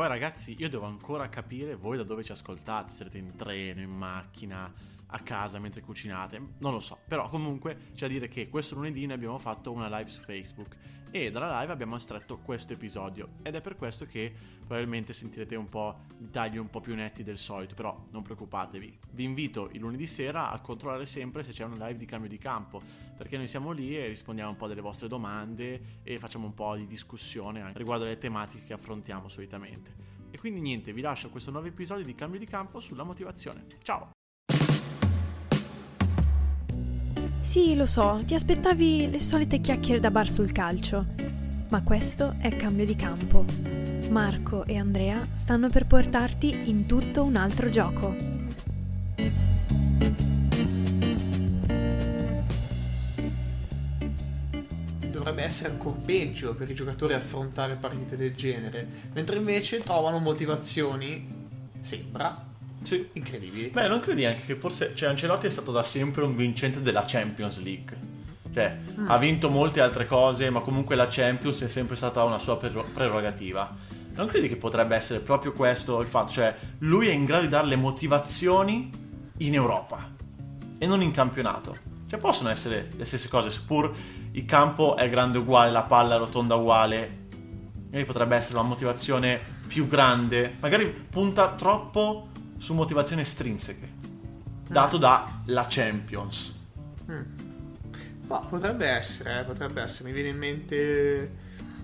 poi ragazzi, io devo ancora capire voi da dove ci ascoltate, siete in treno, in macchina, a casa mentre cucinate, non lo so, però comunque c'è da dire che questo lunedì noi abbiamo fatto una live su Facebook. E dalla live abbiamo estratto questo episodio. Ed è per questo che probabilmente sentirete un po' di tagli un po' più netti del solito, però non preoccupatevi. Vi invito il lunedì sera a controllare sempre se c'è una live di cambio di campo, perché noi siamo lì e rispondiamo un po' delle vostre domande e facciamo un po' di discussione riguardo alle tematiche che affrontiamo solitamente. E quindi niente, vi lascio questo nuovo episodio di cambio di campo sulla motivazione. Ciao! Sì, lo so, ti aspettavi le solite chiacchiere da bar sul calcio. Ma questo è cambio di campo. Marco e Andrea stanno per portarti in tutto un altro gioco. Essere ancora peggio per i giocatori affrontare partite del genere, mentre invece trovano motivazioni, sembra, Sì. incredibili. Beh, non credi anche che forse cioè, Ancelotti è stato da sempre un vincente della Champions League. Cioè, ha vinto molte altre cose, ma comunque la Champions è sempre stata una sua prero- prerogativa. Non credi che potrebbe essere proprio questo il fatto? Cioè, lui è in grado di dare le motivazioni in Europa e non in campionato. Cioè, possono essere le stesse cose, seppur il campo è grande uguale, la palla è rotonda uguale. Magari potrebbe essere una motivazione più grande. Magari punta troppo su motivazioni estrinseche. Dato dalla Champions. Ma potrebbe essere, eh, potrebbe essere. Mi viene in mente,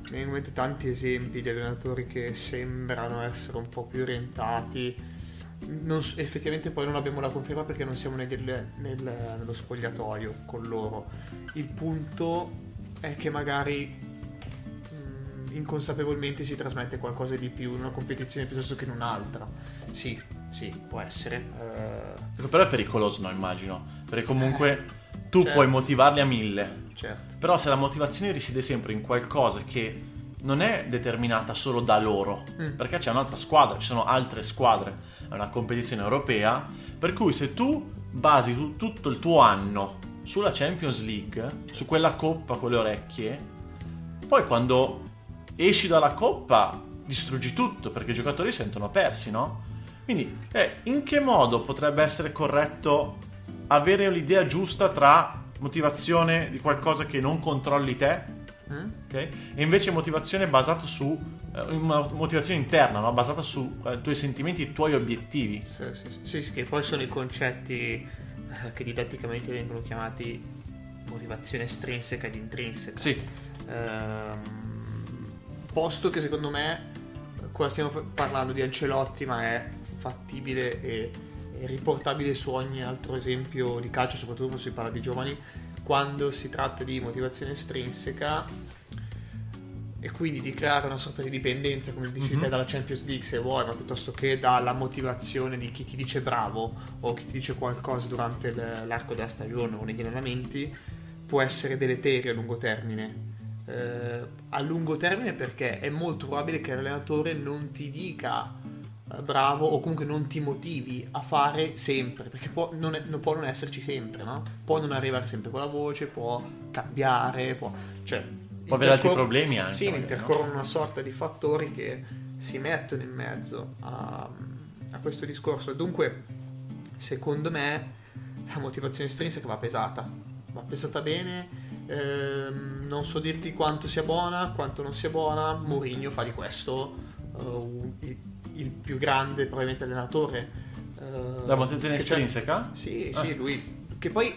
mi viene in mente tanti esempi di allenatori che sembrano essere un po' più orientati. Non effettivamente poi non abbiamo la conferma perché non siamo nel- nel- nello spogliatoio con loro. Il punto è che magari mh, inconsapevolmente si trasmette qualcosa di più in una competizione piuttosto che in un'altra. Sì, sì, può essere. Eh, Ecco, Però è pericoloso, no, immagino. Perché comunque tu certo. puoi motivarli a mille. certo. Però se la motivazione risiede sempre in qualcosa che non è determinata solo da loro, Mm. perché c'è un'altra squadra, ci sono altre squadre, è una competizione europea, per cui se tu basi tu- tutto il tuo anno sulla Champions League, su quella coppa con le orecchie, poi quando esci dalla coppa distruggi tutto perché i giocatori sentono persi, no? Quindi, eh, in che modo potrebbe essere corretto avere l'idea giusta tra motivazione di qualcosa che non controlli te, Mm? ok? E invece motivazione basata su eh, una motivazione interna, no? basata su eh, tuoi sentimenti e i tuoi obiettivi. Sì, sì, sì, sì, che poi sono i concetti eh, che didatticamente vengono chiamati motivazione estrinseca ed intrinseca. Sì, Ehm, posto che secondo me qua stiamo parlando di Ancelotti, ma è fattibile e, e riportabile su ogni altro esempio di calcio, soprattutto quando si parla di giovani, quando si tratta di motivazione estrinseca e quindi di creare una sorta di dipendenza, come dici Mhm. te, dalla Champions League se vuoi, ma piuttosto che dalla motivazione di chi ti dice bravo o chi ti dice qualcosa durante l'arco della stagione o negli allenamenti, può essere deleterio a lungo termine. Eh, a lungo termine perché è molto probabile che l'allenatore non ti dica bravo o comunque non ti motivi a fare sempre, perché può non, è- può non esserci sempre, no? Può non arrivare sempre con la voce, può cambiare, può... Cioè, può avere altri problemi anche. sì, magari, no? intercorrono una sorta di fattori che si mettono in mezzo a, a questo discorso. Dunque, secondo me, la motivazione estrinseca va pesata. Va pesata bene. ehm, non so dirti quanto sia buona, quanto non sia buona. Mourinho fa di questo il, il più grande, probabilmente, allenatore. eh, La motivazione estrinseca? sì, Ah. sì, lui. Che poi.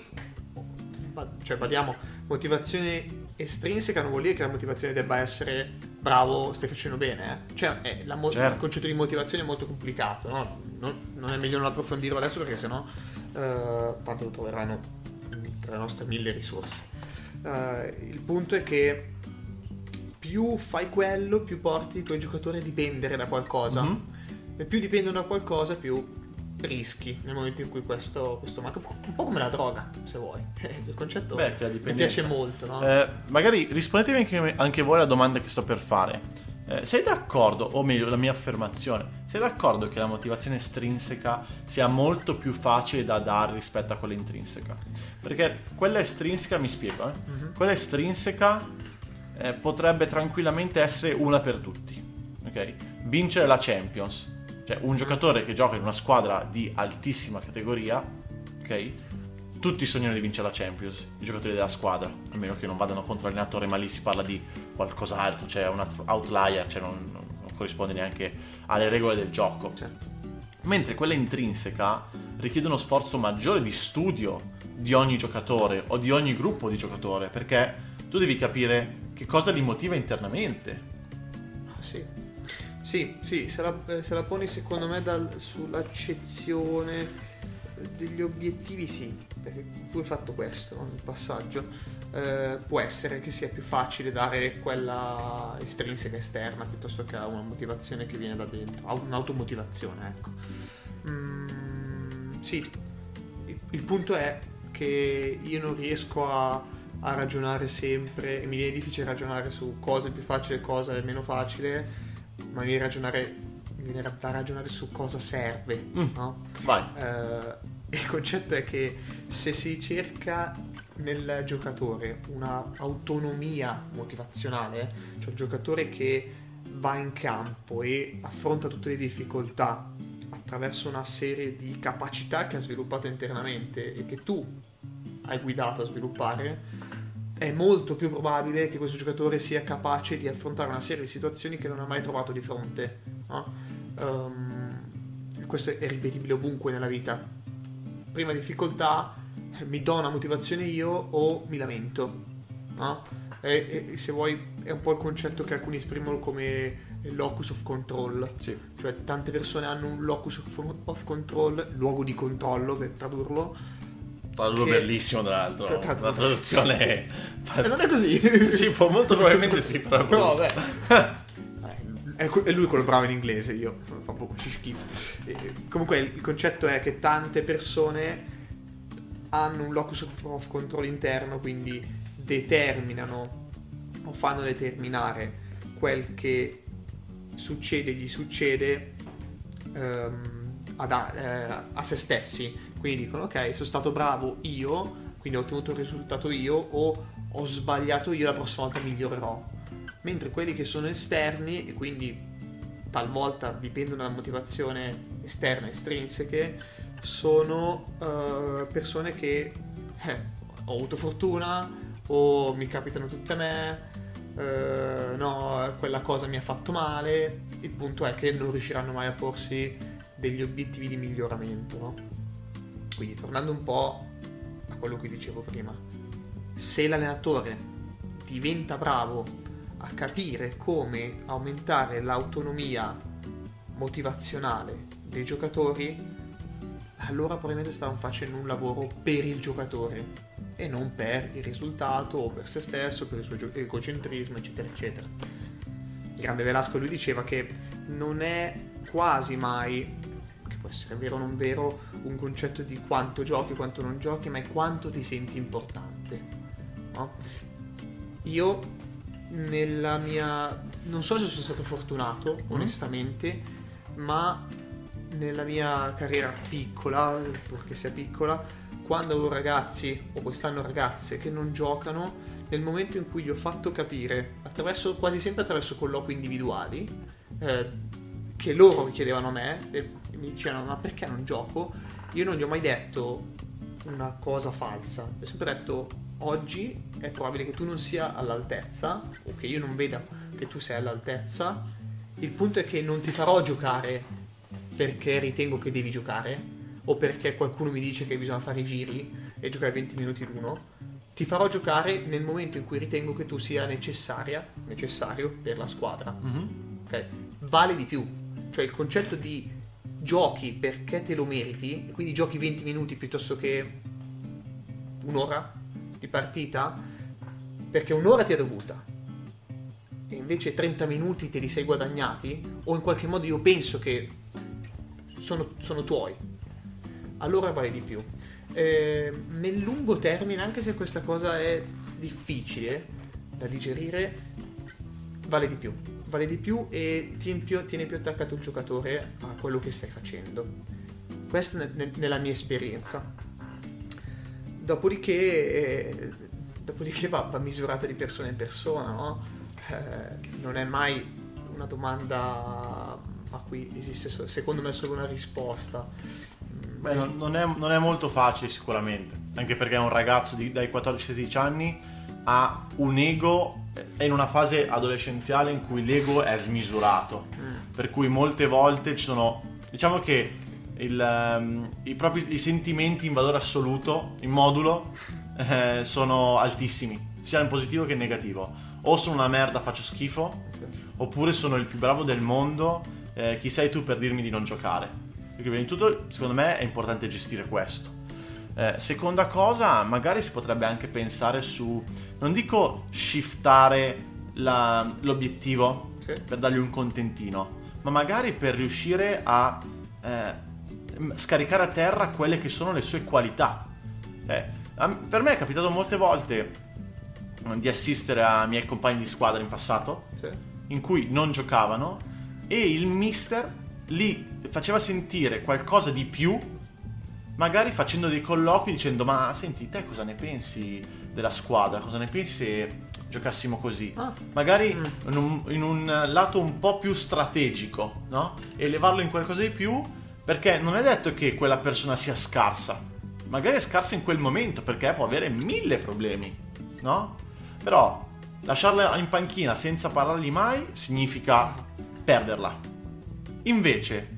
Cioè, badiamo, motivazione estrinseca non vuol dire che la motivazione debba essere bravo, stai facendo bene. Eh? Cioè, è la mo- Certo. il concetto di motivazione è molto complicato, no? Non, non è meglio non approfondirlo adesso perché sennò. eh, tanto lo troveranno tra le nostre mille risorse. Eh, il punto è che più fai quello, più porti i tuoi giocatori a dipendere da qualcosa. Mhm. E più dipendono da qualcosa, più rischi nel momento in cui questo, questo manca. Un po' come la droga, se vuoi. Il concetto Beh, mi piace molto, no? Eh, magari rispondetemi anche, anche voi alla domanda che sto per fare. Eh, sei d'accordo, o meglio, la mia affermazione, sei d'accordo che la motivazione estrinseca sia molto più facile da dare rispetto a quella intrinseca? Perché quella estrinseca, mi spiego, eh? Mhm. quella estrinseca eh, potrebbe tranquillamente essere una per tutti. ok? Vincere la Champions. Cioè, un giocatore che gioca in una squadra di altissima categoria, ok? Tutti sognano di vincere la Champions, i giocatori della squadra, a meno che non vadano contro l'allenatore, ma lì si parla di qualcos'altro, cioè un outlier, cioè non, non corrisponde neanche alle regole del gioco. Certo. Mentre quella intrinseca richiede uno sforzo maggiore di studio di ogni giocatore o di ogni gruppo di giocatore, perché tu devi capire che cosa li motiva internamente. Sì, sì, sì se, la, se la poni secondo me dal, sull'accezione degli obiettivi sì, perché tu hai fatto questo nel passaggio. Eh, può essere che sia più facile dare quella estrinseca esterna piuttosto che una motivazione che viene da dentro, un'automotivazione, ecco. Mm, sì, il, il punto è che io non riesco a, a, ragionare sempre e mi viene difficile ragionare su cosa è più facile e cosa è meno facile, ma viene, ragionare, viene da ragionare su cosa serve. Mm. No? Vai. Uh, il concetto è che se si cerca nel giocatore una autonomia motivazionale, cioè il giocatore che va in campo e affronta tutte le difficoltà attraverso una serie di capacità che ha sviluppato internamente e che tu hai guidato a sviluppare, è molto più probabile che questo giocatore sia capace di affrontare una serie di situazioni che non ha mai trovato di fronte. No? Um, questo è ripetibile ovunque nella vita. Prima difficoltà mi do una motivazione io o mi lamento. No? E, e, se vuoi è un po' il concetto che alcuni esprimono come locus of control. Sì. Cioè tante persone hanno un locus of control, luogo di controllo per tradurlo. Tradurlo che... bellissimo tra l'altro. La traduzione è... Eh, non è così. sì, può, molto probabilmente sì, però... però vabbè. È lui quello bravo in inglese, io fa poco schifo. comunque il concetto è che tante persone hanno un locus of control interno, quindi determinano o fanno determinare quel che succede, gli succede ehm, ad, eh, a se stessi. Quindi dicono, ok, sono stato bravo io, quindi ho ottenuto il risultato io, o ho sbagliato io, la prossima volta migliorerò. Mentre quelli che sono esterni, e quindi talvolta dipendono da motivazione esterna, estrinseche, sono uh, persone che eh, ho avuto fortuna o mi capitano tutte a me eh, no, quella cosa mi ha fatto male, il punto è che non riusciranno mai a porsi degli obiettivi di miglioramento, no? Quindi tornando un po' a quello che dicevo prima, se l'allenatore diventa bravo a capire come aumentare l'autonomia motivazionale dei giocatori, allora probabilmente stavano facendo un lavoro per il giocatore e non per il risultato o per se stesso, per il suo egocentrismo, eccetera, eccetera. Il grande Velasco lui diceva che non è quasi mai, può essere vero o non vero, un concetto di quanto giochi, quanto non giochi, ma è quanto ti senti importante. No? Io nella mia... non so se sono stato fortunato, mm. onestamente, ma nella mia carriera piccola, purché sia piccola, quando avevo ragazzi o quest'anno ragazze che non giocano, nel momento in cui gli ho fatto capire, attraverso, quasi sempre attraverso colloqui individuali, eh, che loro chiedevano a me e mi dicevano ma perché non gioco? Io non gli ho mai detto una cosa falsa, gli ho sempre detto oggi è probabile che tu non sia all'altezza o che io non veda che tu sei all'altezza, il punto è che non ti farò giocare perché ritengo che devi giocare, o perché qualcuno mi dice che bisogna fare i giri e giocare 20 minuti l'uno, ti farò giocare nel momento in cui ritengo che tu sia necessaria, necessario per la squadra. Mm-hmm. Ok? Vale di più. Cioè il concetto di giochi perché te lo meriti, e quindi giochi 20 minuti piuttosto che un'ora di partita, perché un'ora ti è dovuta. E invece 30 minuti te li sei guadagnati, o in qualche modo io penso che sono, sono tuoi allora vale di più. Eh, nel lungo termine, anche se questa cosa è difficile da digerire, vale di più. Vale di più e tiene più, attaccato il giocatore a quello che stai facendo. Questa è ne, nella mia esperienza. Dopodiché, eh, dopodiché va, va, misurata di persona in persona, no? eh, non è mai una domanda a cui esiste secondo me solo una risposta. Beh, non, è, non, è, molto facile sicuramente, anche perché un ragazzo di, dai 14-16 anni ha un ego, è in una fase adolescenziale in cui l'ego è smisurato, mm. per cui molte volte ci sono, diciamo che il, um, i, propri, i sentimenti in valore assoluto, in modulo, eh, sono altissimi, sia in positivo che in negativo. O sono una merda, faccio schifo, sì. oppure sono il più bravo del mondo, eh, chi sei tu per dirmi di non giocare perché prima di tutto, secondo me, è importante gestire questo. Eh, seconda cosa, magari si potrebbe anche pensare su, non dico shiftare la, l'obiettivo sì. per dargli un contentino, ma magari per riuscire a eh, scaricare a terra quelle che sono le sue qualità. Eh, per me è capitato molte volte di assistere a miei compagni di squadra in passato, sì. in cui non giocavano e il mister li faceva sentire qualcosa di più, magari facendo dei colloqui dicendo ma senti te cosa ne pensi della squadra, cosa ne pensi se giocassimo così? Ah. Magari mm. in, un, in, un, lato un po' più strategico, no? E levarlo in qualcosa di più perché non è detto che quella persona sia scarsa, magari è scarsa in quel momento perché può avere mille problemi, no? Però lasciarla in panchina senza parlargli mai significa perderla. Invece,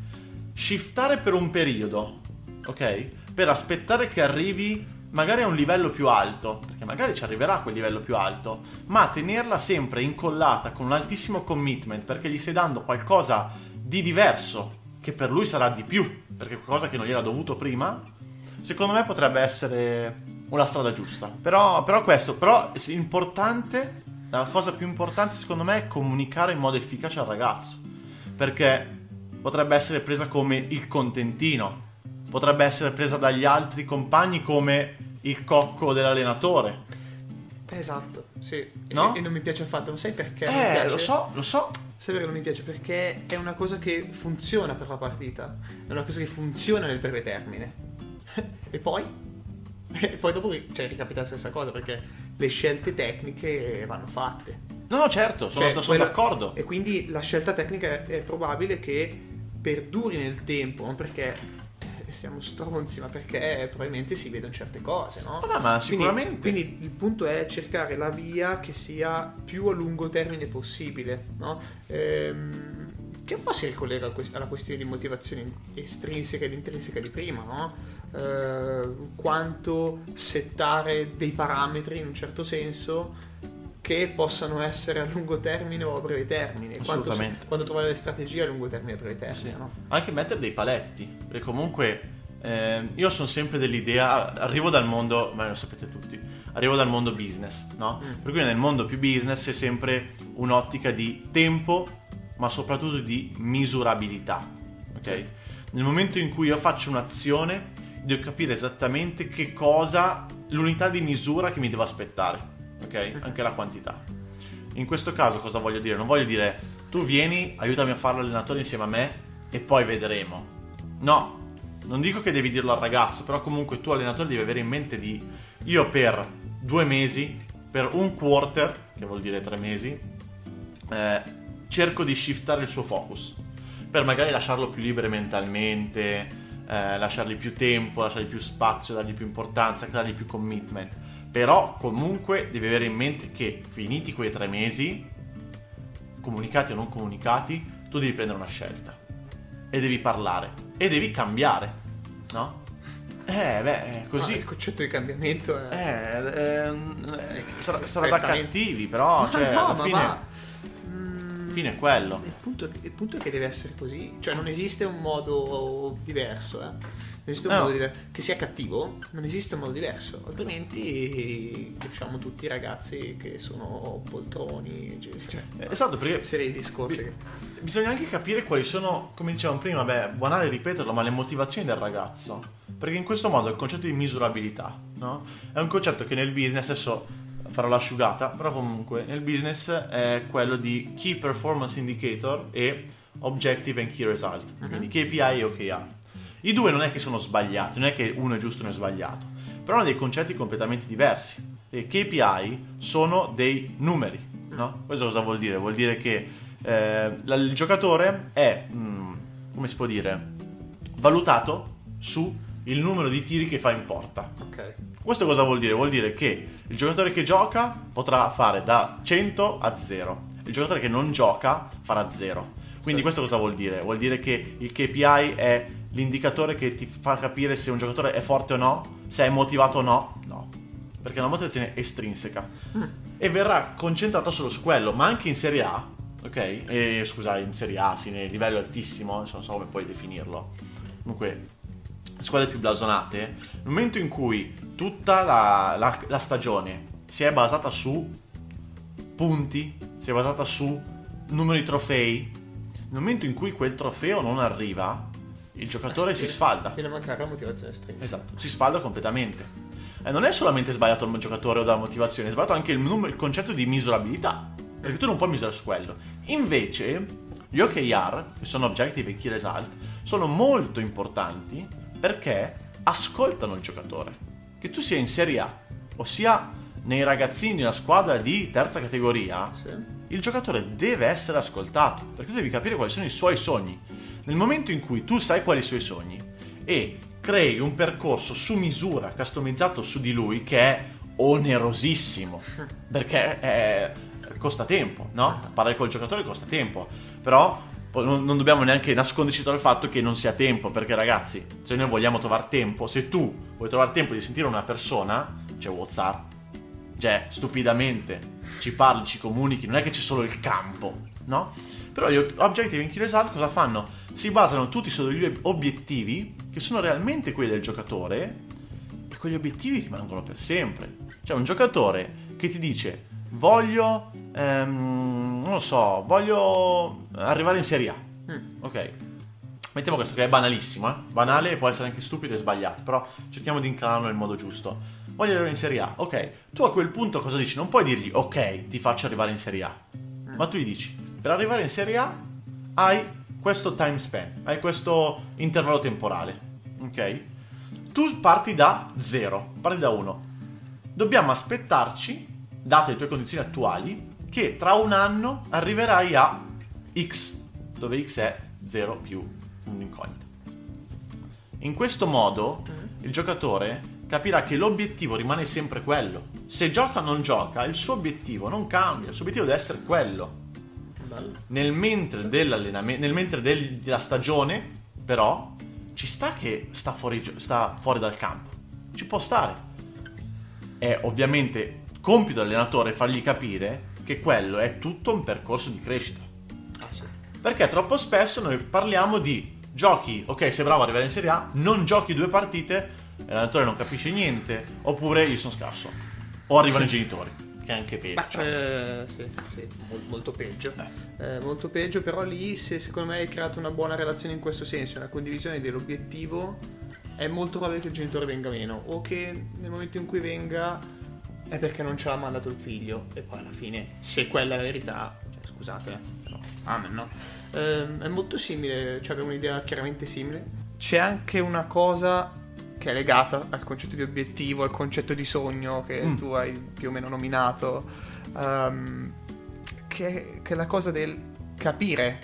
shiftare per un periodo, ok? Per aspettare che arrivi magari a un livello più alto, perché magari ci arriverà a quel livello più alto, ma tenerla sempre incollata con un altissimo commitment perché gli stai dando qualcosa di diverso, che per lui sarà di più, perché qualcosa che non gli era dovuto prima, secondo me potrebbe essere una strada giusta. Però, però questo, però importante, la cosa più importante secondo me è comunicare in modo efficace al ragazzo, perché potrebbe essere presa come il contentino, potrebbe essere presa dagli altri compagni come il cocco dell'allenatore. Esatto, sì. No? E, e non mi piace affatto, ma sai perché? Eh, lo so, lo so. Sai perché non mi piace? Perché è una cosa che funziona per la partita, è una cosa che funziona nel breve termine. e poi? E poi dopo cioè, ricapita la stessa cosa perché le scelte tecniche vanno fatte. No, certo, sono, cioè, sono quella, d'accordo. E quindi la scelta tecnica è probabile che perduri nel tempo, non perché eh, siamo stronzi, ma perché probabilmente si vedono certe cose, no? Ah, ma sicuramente. Quindi, quindi, il punto è cercare la via che sia più a lungo termine possibile, no? Ehm, che un po' si ricollega alla questione di motivazione estrinseca ed intrinseca di prima, no? Ehm, quanto settare dei parametri in un certo senso che possano essere a lungo termine o a breve termine. Quanto, quando trovare le strategie a lungo termine e a breve termine. Sì. No? Anche mettere dei paletti, perché comunque eh, io sono sempre dell'idea, arrivo dal mondo, ma lo sapete tutti, arrivo dal mondo business, no? Mm. Per cui nel mondo più business c'è sempre un'ottica di tempo, ma soprattutto di misurabilità, ok? Sì. Nel momento in cui io faccio un'azione, devo capire esattamente che cosa, l'unità di misura che mi devo aspettare ok? Anche la quantità. In questo caso cosa voglio dire? Non voglio dire tu vieni, aiutami a fare l'allenatore insieme a me e poi vedremo. No, non dico che devi dirlo al ragazzo, però comunque tu allenatore devi avere in mente di io per due mesi, per un quarter, che vuol dire tre mesi, eh, cerco di shiftare il suo focus, per magari lasciarlo più libero mentalmente, eh, lasciargli più tempo, lasciargli più spazio, dargli più importanza, dargli più commitment però comunque devi avere in mente che finiti quei tre mesi, comunicati o non comunicati, tu devi prendere una scelta. E devi parlare. E devi cambiare. No? Eh, beh, è così. Ah, il concetto di cambiamento è... Eh, eh, eh sarà, sarà da cattivi, però... Ma cioè, no, alla fine... Ma fine è quello. Il punto, il punto, è che deve essere così. Cioè, non esiste un modo diverso, eh. Non esiste un no. modo diverso. Che sia cattivo, non esiste un modo diverso. Altrimenti cresciamo tutti i ragazzi che sono poltroni. Cioè, esatto, perché. Serie di discorsi. Bi- bisogna anche capire quali sono, come dicevamo prima, beh, banale ripeterlo, ma le motivazioni del ragazzo. Perché in questo modo il concetto di misurabilità, no? È un concetto che nel business adesso farò l'asciugata, però comunque nel business è quello di Key Performance Indicator e Objective and Key Result, uh-huh. quindi KPI e OKR. I due non è che sono sbagliati, non è che uno è giusto e uno è sbagliato, però hanno dei concetti completamente diversi. Le KPI sono dei numeri, no? Questo cosa vuol dire? Vuol dire che eh, il giocatore è, mm, come si può dire, valutato su il numero di tiri che fa in porta. Ok. Questo cosa vuol dire? Vuol dire che il giocatore che gioca potrà fare da 100 a 0. Il giocatore che non gioca farà 0. Quindi Sì. questo cosa vuol dire? Vuol dire che il KPI è l'indicatore che ti fa capire se un giocatore è forte o no, se è motivato o no. No. Perché è una motivazione estrinseca. E verrà concentrato solo su quello, ma anche in Serie A, ok? E, scusa, in Serie A, sì, nel livello altissimo, non so come puoi definirlo. Comunque, squadre più blasonate, nel momento in cui tutta la, la- la stagione si è basata su punti, si è basata su numero di trofei, nel momento in cui quel trofeo non arriva, il giocatore si sfalda. Viene a mancare la motivazione estrinseca. Esatto, si sfalda completamente. E non è solamente sbagliato il giocatore o dalla motivazione, è sbagliato anche il, num- il concetto di misurabilità. Perché tu non puoi misurare su quello. Invece, gli OKR, che sono Objective e Key Result, sono molto importanti perché ascoltano il giocatore. Che tu sia in Serie A, ossia nei ragazzini della squadra di terza categoria, Sì. il giocatore deve essere ascoltato perché tu devi capire quali sono i suoi sogni. Nel momento in cui tu sai quali sono i suoi sogni e crei un percorso su misura, customizzato su di lui, che è onerosissimo perché è- costa tempo, no? Parlare col giocatore costa tempo, però non, dobbiamo neanche nasconderci dal fatto che non sia tempo, perché ragazzi, se noi vogliamo trovare tempo, se tu vuoi trovare tempo di sentire una persona, c'è WhatsApp, cioè, stupidamente ci parli, ci comunichi, non è che c'è solo il campo, no? Però gli Objective in Key Result cosa fanno? Si basano tutti su degli obiettivi che sono realmente quelli del giocatore e quegli obiettivi rimangono per sempre. Cioè, un giocatore che ti dice voglio, ehm, non lo so, voglio arrivare in Serie A, Mm. ok? Mettiamo questo che è banalissimo, eh? banale può essere anche stupido e sbagliato, però cerchiamo di incanarlo nel modo giusto. Voglio arrivare in Serie A, ok. Tu a quel punto cosa dici? Non puoi dirgli ok, ti faccio arrivare in Serie A, ma tu gli dici per arrivare in Serie A hai questo time span, hai questo intervallo temporale, ok? Tu parti da 0, parti da 1. Dobbiamo aspettarci, date le tue condizioni attuali, che tra un anno arriverai a X, dove X è 0 più un'incognita. In questo modo il giocatore capirà che l'obiettivo rimane sempre quello. Se gioca o non gioca, il suo obiettivo non cambia, il suo obiettivo deve essere quello. Nel mentre dell'allenamento, nel mentre del- della stagione, però, ci sta che sta fuori, sta fuori dal campo. Ci può stare. È ovviamente compito dell'allenatore fargli capire che quello è tutto un percorso di crescita. Ah, sì. Perché troppo spesso noi parliamo di giochi, ok, sei bravo ad arrivare in Serie A, non giochi due partite, e l'allenatore non capisce niente, oppure io sono scarso. O arrivano Sì. i genitori, che è anche peggio. Eh, sì, sì, mol- molto peggio. Eh, molto peggio, però lì se secondo me hai creato una buona relazione in questo senso, una condivisione dell'obiettivo, è molto probabile che il genitore venga meno o che nel momento in cui venga è perché non ce l'ha mandato il figlio e poi alla fine, se quella è la verità, cioè, scusate, eh, però, amen, no? Ehm, è molto simile, cioè abbiamo un'idea chiaramente simile. C'è anche una cosa che è legata al concetto di obiettivo, al concetto di sogno che Mm. tu hai più o meno nominato, ehm, che, che è la cosa del capire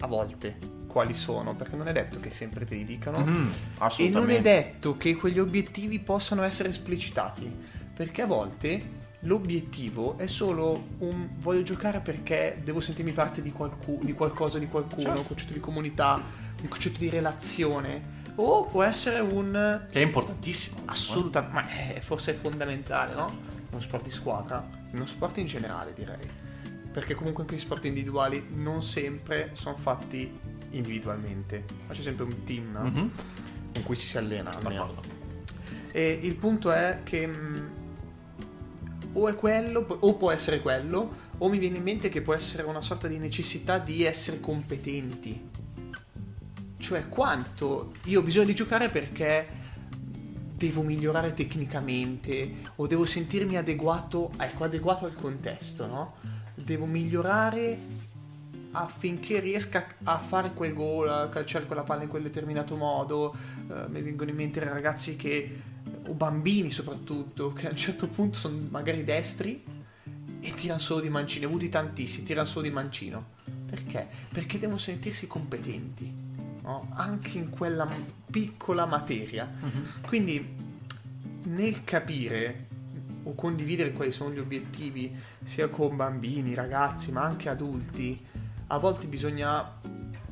a volte quali sono, perché non è detto che sempre te li dicano. Mhm, E non è detto che quegli obiettivi possano essere esplicitati, perché a volte l'obiettivo è solo un voglio giocare perché devo sentirmi parte di, qualcu- di qualcosa, di qualcuno, Certo. un concetto di comunità, un concetto di relazione, o può essere un Che è importantissimo. assolutamente, ma è- forse è fondamentale, no? Uno sport di squadra, uno sport in generale direi, perché comunque anche gli sport individuali non sempre sono fatti individualmente, ma c'è sempre un team no? Mhm, con cui ci si allena d'accordo. E il punto è che mh, o è quello, o può essere quello, o mi viene in mente che può essere una sorta di necessità di essere competenti. Cioè, quanto io ho bisogno di giocare perché devo migliorare tecnicamente o devo sentirmi adeguato, ecco, adeguato al contesto, no? Devo migliorare affinché riesca a fare quel gol, a calciare quella palla in quel determinato modo. Eh, mi vengono in mente ragazzi che, o bambini soprattutto, che a un certo punto sono magari destri e tirano solo di mancino. Ne ho avuti tantissimi, tirano solo di mancino. Perché? Perché devono sentirsi competenti, no? anche in quella piccola materia. Uh-huh. Quindi nel capire o condividere quali sono gli obiettivi sia con bambini, ragazzi, ma anche adulti, a volte bisogna,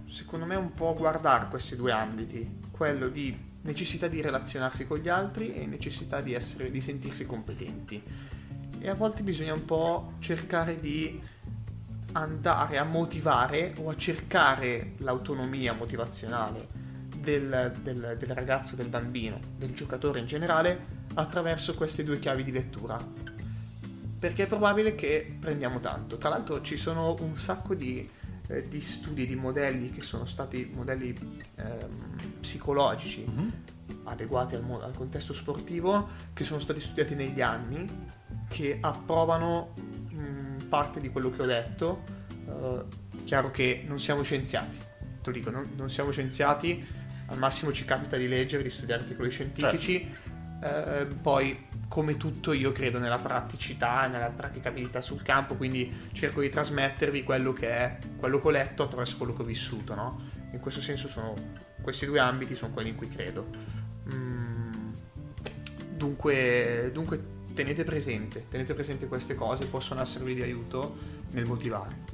secondo me, un po' guardare questi due ambiti, quello di necessità di relazionarsi con gli altri e necessità di, essere, di sentirsi competenti. E a volte bisogna un po' cercare di andare a motivare o a cercare l'autonomia motivazionale del, del, del ragazzo, del bambino, del giocatore in generale attraverso queste due chiavi di lettura. Perché è probabile che prendiamo tanto. Tra l'altro ci sono un sacco di, eh, di studi, di modelli che sono stati modelli ehm, psicologici mm-hmm. adeguati al, al contesto sportivo, che sono stati studiati negli anni, che approvano mh, parte di quello che ho detto. Uh, chiaro che non siamo scienziati, te lo dico, non, non, siamo scienziati, al massimo ci capita di leggere, di studiare articoli scientifici. Certo eh, poi come tutto io credo nella praticità nella praticabilità sul campo, quindi cerco di trasmettervi quello che è quello che ho letto attraverso quello che ho vissuto, no? In questo senso sono questi due ambiti sono quelli in cui credo. Mm, dunque, dunque tenete presente, tenete presente queste cose, possono esservi di aiuto nel motivare.